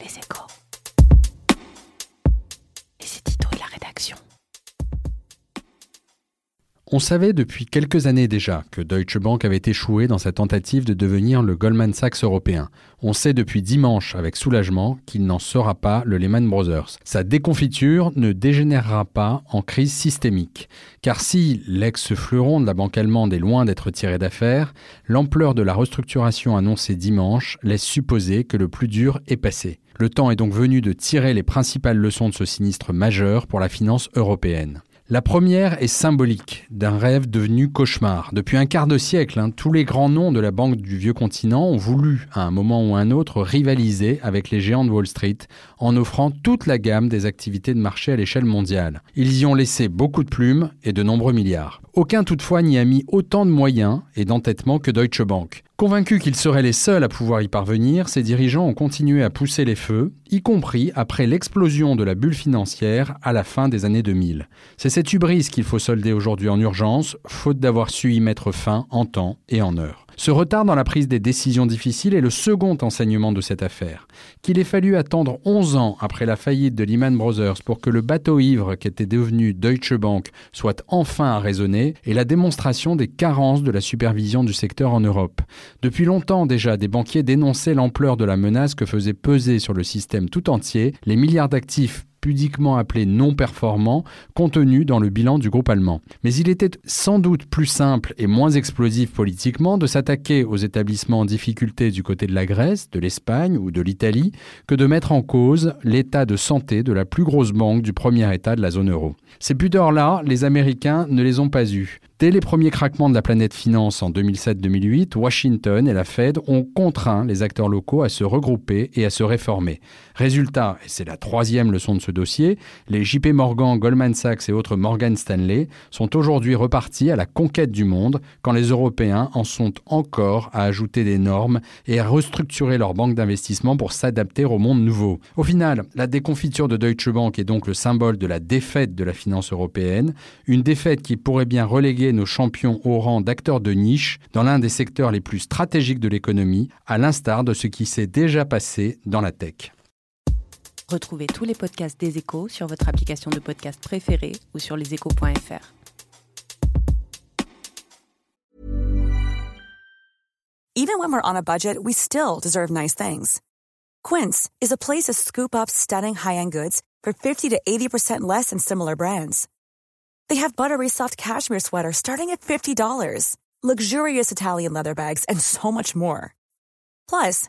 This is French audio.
Les échos. On savait depuis quelques années déjà que Deutsche Bank avait échoué dans sa tentative de devenir le Goldman Sachs européen. On sait depuis dimanche avec soulagement qu'il n'en sera pas le Lehman Brothers. Sa déconfiture ne dégénérera pas en crise systémique. Car si l'ex-fleuron de la banque allemande est loin d'être tiré d'affaire, l'ampleur de la restructuration annoncée dimanche laisse supposer que le plus dur est passé. Le temps est donc venu de tirer les principales leçons de ce sinistre majeur pour la finance européenne. La première est symbolique d'un rêve devenu cauchemar. Depuis un quart de siècle, hein, tous les grands noms de la banque du vieux continent ont voulu, à un moment ou un autre, rivaliser avec les géants de Wall Street en offrant toute la gamme des activités de marché à l'échelle mondiale. Ils y ont laissé beaucoup de plumes et de nombreux milliards. Aucun toutefois n'y a mis autant de moyens et d'entêtement que Deutsche Bank. Convaincus qu'ils seraient les seuls à pouvoir y parvenir, ces dirigeants ont continué à pousser les feux, y compris après l'explosion de la bulle financière à la fin des années 2000. C'est cette hubris qu'il faut solder aujourd'hui en urgence, faute d'avoir su y mettre fin en temps et en heure. Ce retard dans la prise des décisions difficiles est le second enseignement de cette affaire. Qu'il ait fallu attendre 11 ans après la faillite de Lehman Brothers pour que le bateau ivre qui était devenu Deutsche Bank soit enfin arraisonné est la démonstration des carences de la supervision du secteur en Europe. Depuis longtemps déjà, des banquiers dénonçaient l'ampleur de la menace que faisait peser sur le système tout entier les milliards d'actifs pudiquement appelé non performant, contenu dans le bilan du groupe allemand. Mais il était sans doute plus simple et moins explosif politiquement de s'attaquer aux établissements en difficulté du côté de la Grèce, de l'Espagne ou de l'Italie que de mettre en cause l'état de santé de la plus grosse banque du premier état de la zone euro. Ces pudeurs-là, les Américains ne les ont pas eues. Dès les premiers craquements de la planète finance en 2007-2008, Washington et la Fed ont contraint les acteurs locaux à se regrouper et à se réformer. Résultat, et c'est la troisième leçon de ce dossier, les JP Morgan, Goldman Sachs et autres Morgan Stanley sont aujourd'hui repartis à la conquête du monde quand les Européens en sont encore à ajouter des normes et à restructurer leur banque d'investissement pour s'adapter au monde nouveau. Au final, la déconfiture de Deutsche Bank est donc le symbole de la défaite de la finance européenne, une défaite qui pourrait bien reléguer nos champions au rang d'acteurs de niche dans l'un des secteurs les plus stratégiques de l'économie, à l'instar de ce qui s'est déjà passé dans la tech. Retrouvez tous les podcasts des échos sur votre application de podcast préférée ou sur leséchos.fr. Even when we're on a budget, we still deserve nice things. Quince is a place to scoop up stunning high-end goods for 50 to 80% less than similar brands. They have buttery soft cashmere sweaters starting at $50, luxurious Italian leather bags, and so much more. Plus,